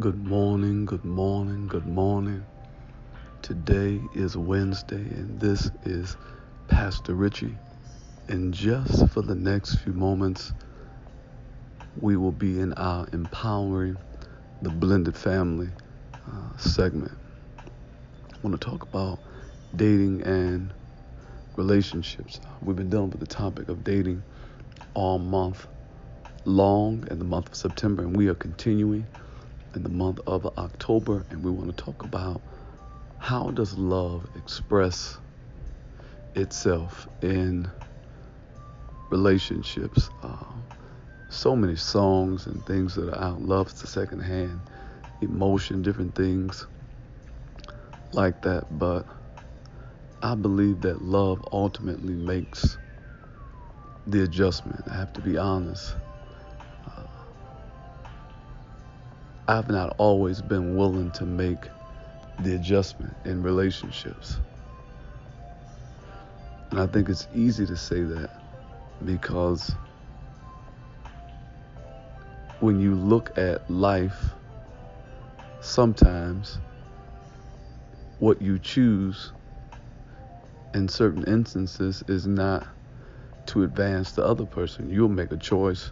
Good morning, good morning, good morning. Today is Wednesday, and this is Pastor Richie. And just for the next few moments, we will be in our Empowering the Blended Family uh, segment. I want to talk about dating and relationships. We've been dealing with the topic of dating all month long in the month of September, and we are continuing in the month of October, and we want to talk about how does love express itself in relationships. Uh, so many songs and things that are out. Love's the second hand, emotion, different things like that. But I believe that love ultimately makes the adjustment. I have to be honest. I've not always been willing to make the adjustment in relationships. And I think it's easy to say that because when you look at life, sometimes what you choose in certain instances is not to advance the other person. You'll make a choice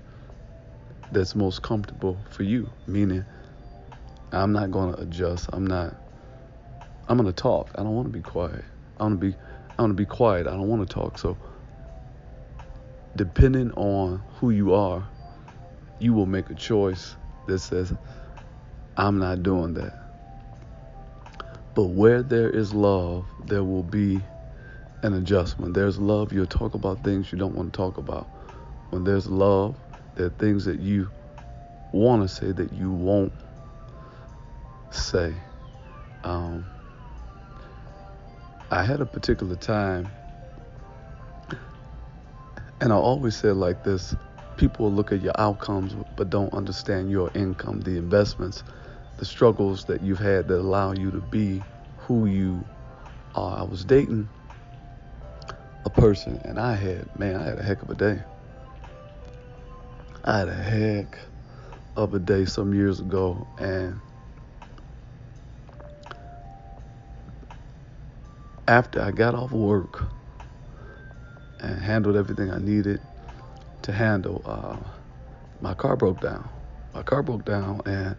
that's most comfortable for you, meaning I'm not going to adjust. I'm not I'm going to talk. I don't want to be quiet. I want to be I want to be quiet. I don't want to talk. So depending on who you are, you will make a choice that says I'm not doing that. But where there is love, there will be an adjustment. There's love, you'll talk about things you don't want to talk about. When there's love, there are things that you want to say that you won't say. Um, I had a particular time, and I always said like this people look at your outcomes but don't understand your income, the investments, the struggles that you've had that allow you to be who you are. I was dating a person, and I had, man, I had a heck of a day. I had a heck of a day some years ago, and after I got off work and handled everything I needed to handle, uh, my car broke down. My car broke down, and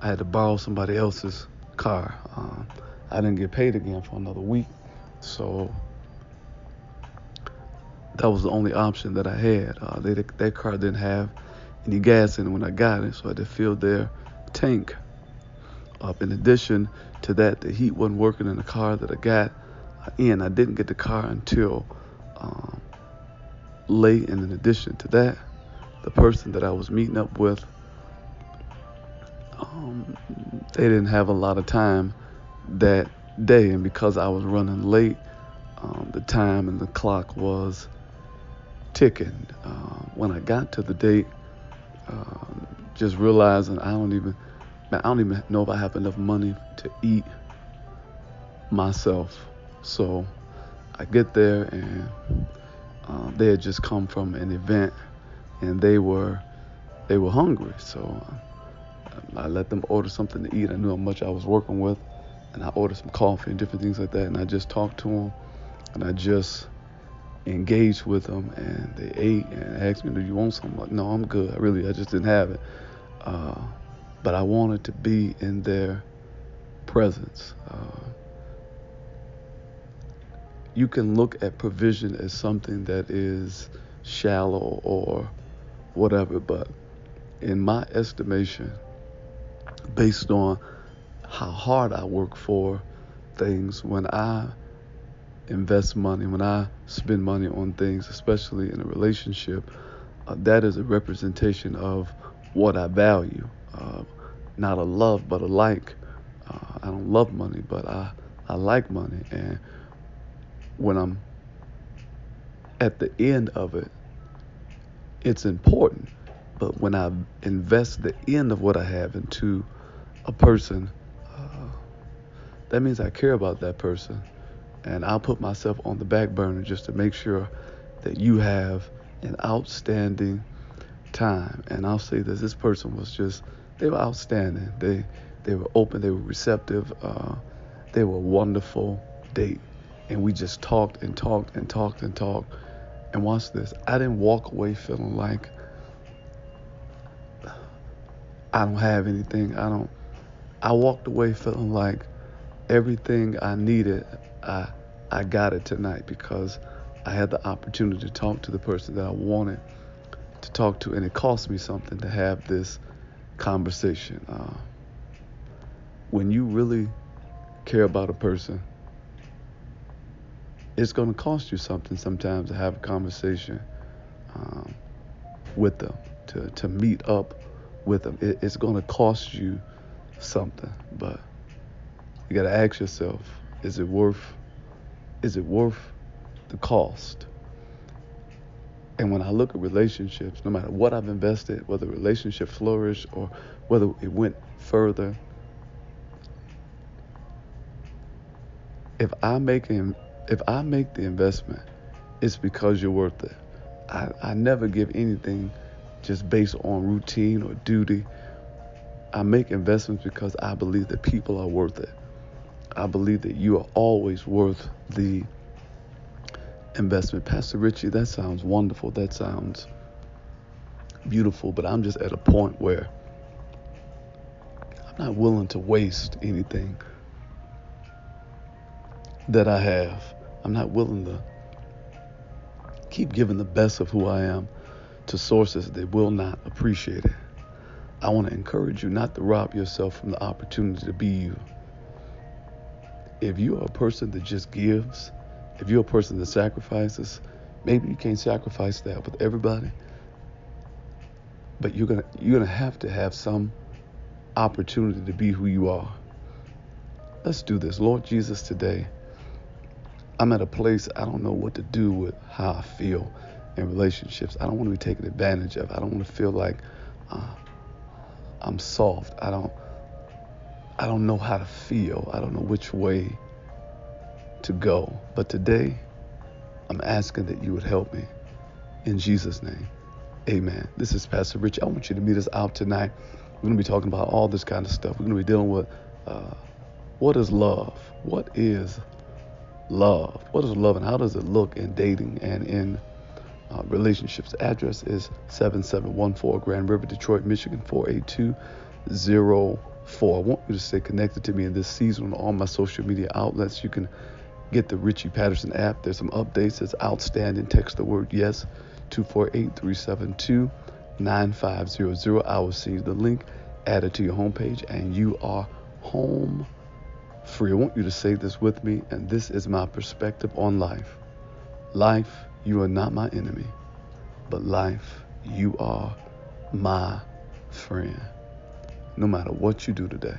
I had to borrow somebody else's car. Um, I didn't get paid again for another week, so that was the only option that I had. Uh, they, that car didn't have any gas in it when I got it, so I had to fill their tank up. In addition to that, the heat wasn't working in the car that I got in. I didn't get the car until um, late, and in addition to that, the person that I was meeting up with, um, they didn't have a lot of time that day, and because I was running late, um, the time and the clock was ticking. Uh, when I got to the date, um, just realizing I don't even man, I don't even know if I have enough money to eat myself. So I get there and uh, they had just come from an event and they were they were hungry. So uh, I let them order something to eat. I knew how much I was working with, and I ordered some coffee and different things like that. And I just talked to them, and I just engaged with them, and they ate and asked me, "Do you want something?" Like, no, I'm good. I really, I just didn't have it. Uh, but I wanted to be in their presence. Uh, you can look at provision as something that is shallow or whatever, but in my estimation, based on how hard I work for things, when I invest money, when I spend money on things, especially in a relationship, uh, that is a representation of what I value uh, not a love, but a like. Uh, I don't love money, but I, I like money. And when I'm at the end of it, it's important. But when I invest the end of what I have into a person, uh, that means I care about that person. And I'll put myself on the back burner just to make sure that you have an outstanding time. And I'll say that this person was just they were outstanding. They they were open. They were receptive. Uh, they were a wonderful date, and we just talked and talked and talked and talked. And watch this. I didn't walk away feeling like I don't have anything. I don't. I walked away feeling like everything I needed, I I got it tonight because I had the opportunity to talk to the person that I wanted to talk to, and it cost me something to have this conversation. Uh, when you really care about a person, it's going to cost you something sometimes to have a conversation um, with them, to, to meet up with them. It, it's going to cost you something, but you got to ask yourself, is it worth is it worth the cost? And when I look at relationships, no matter what I've invested, whether the relationship flourished or whether it went further, if I make if I make the investment, it's because you're worth it. I, I never give anything just based on routine or duty. I make investments because I believe that people are worth it. I believe that you are always worth the investment. Pastor Richie, that sounds wonderful. That sounds beautiful, but I'm just at a point where I'm not willing to waste anything that I have. I'm not willing to keep giving the best of who I am to sources that will not appreciate it. I want to encourage you not to rob yourself from the opportunity to be you. If you are a person that just gives, if you're a person that sacrifices, maybe you can't sacrifice that with everybody, but you're gonna you're gonna have to have some opportunity to be who you are. Let's do this, Lord Jesus. Today, I'm at a place I don't know what to do with how I feel in relationships. I don't want to be taken advantage of. I don't want to feel like uh, I'm soft. I don't. I don't know how to feel. I don't know which way to go. But today, I'm asking that you would help me. In Jesus' name, amen. This is Pastor Rich. I want you to meet us out tonight. We're going to be talking about all this kind of stuff. We're going to be dealing with uh, what is love? What is love? What is love and how does it look in dating and in uh, relationships? The address is 7714 Grand River, Detroit, Michigan 48204. I want you to stay connected to me in this season on all my social media outlets. You can Get the Richie Patterson app. There's some updates. that's outstanding. Text the word yes 248 372 9500. I will send you the link added to your homepage, and you are home free. I want you to say this with me, and this is my perspective on life. Life, you are not my enemy, but life, you are my friend. No matter what you do today,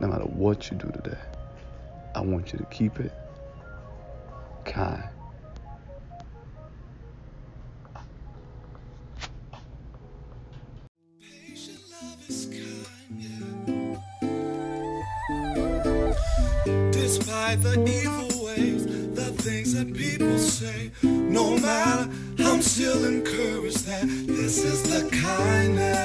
no matter what you do today, I want you to keep it kind. Despite the evil ways, the things that people say, no matter, I'm still encouraged that this is the kindness.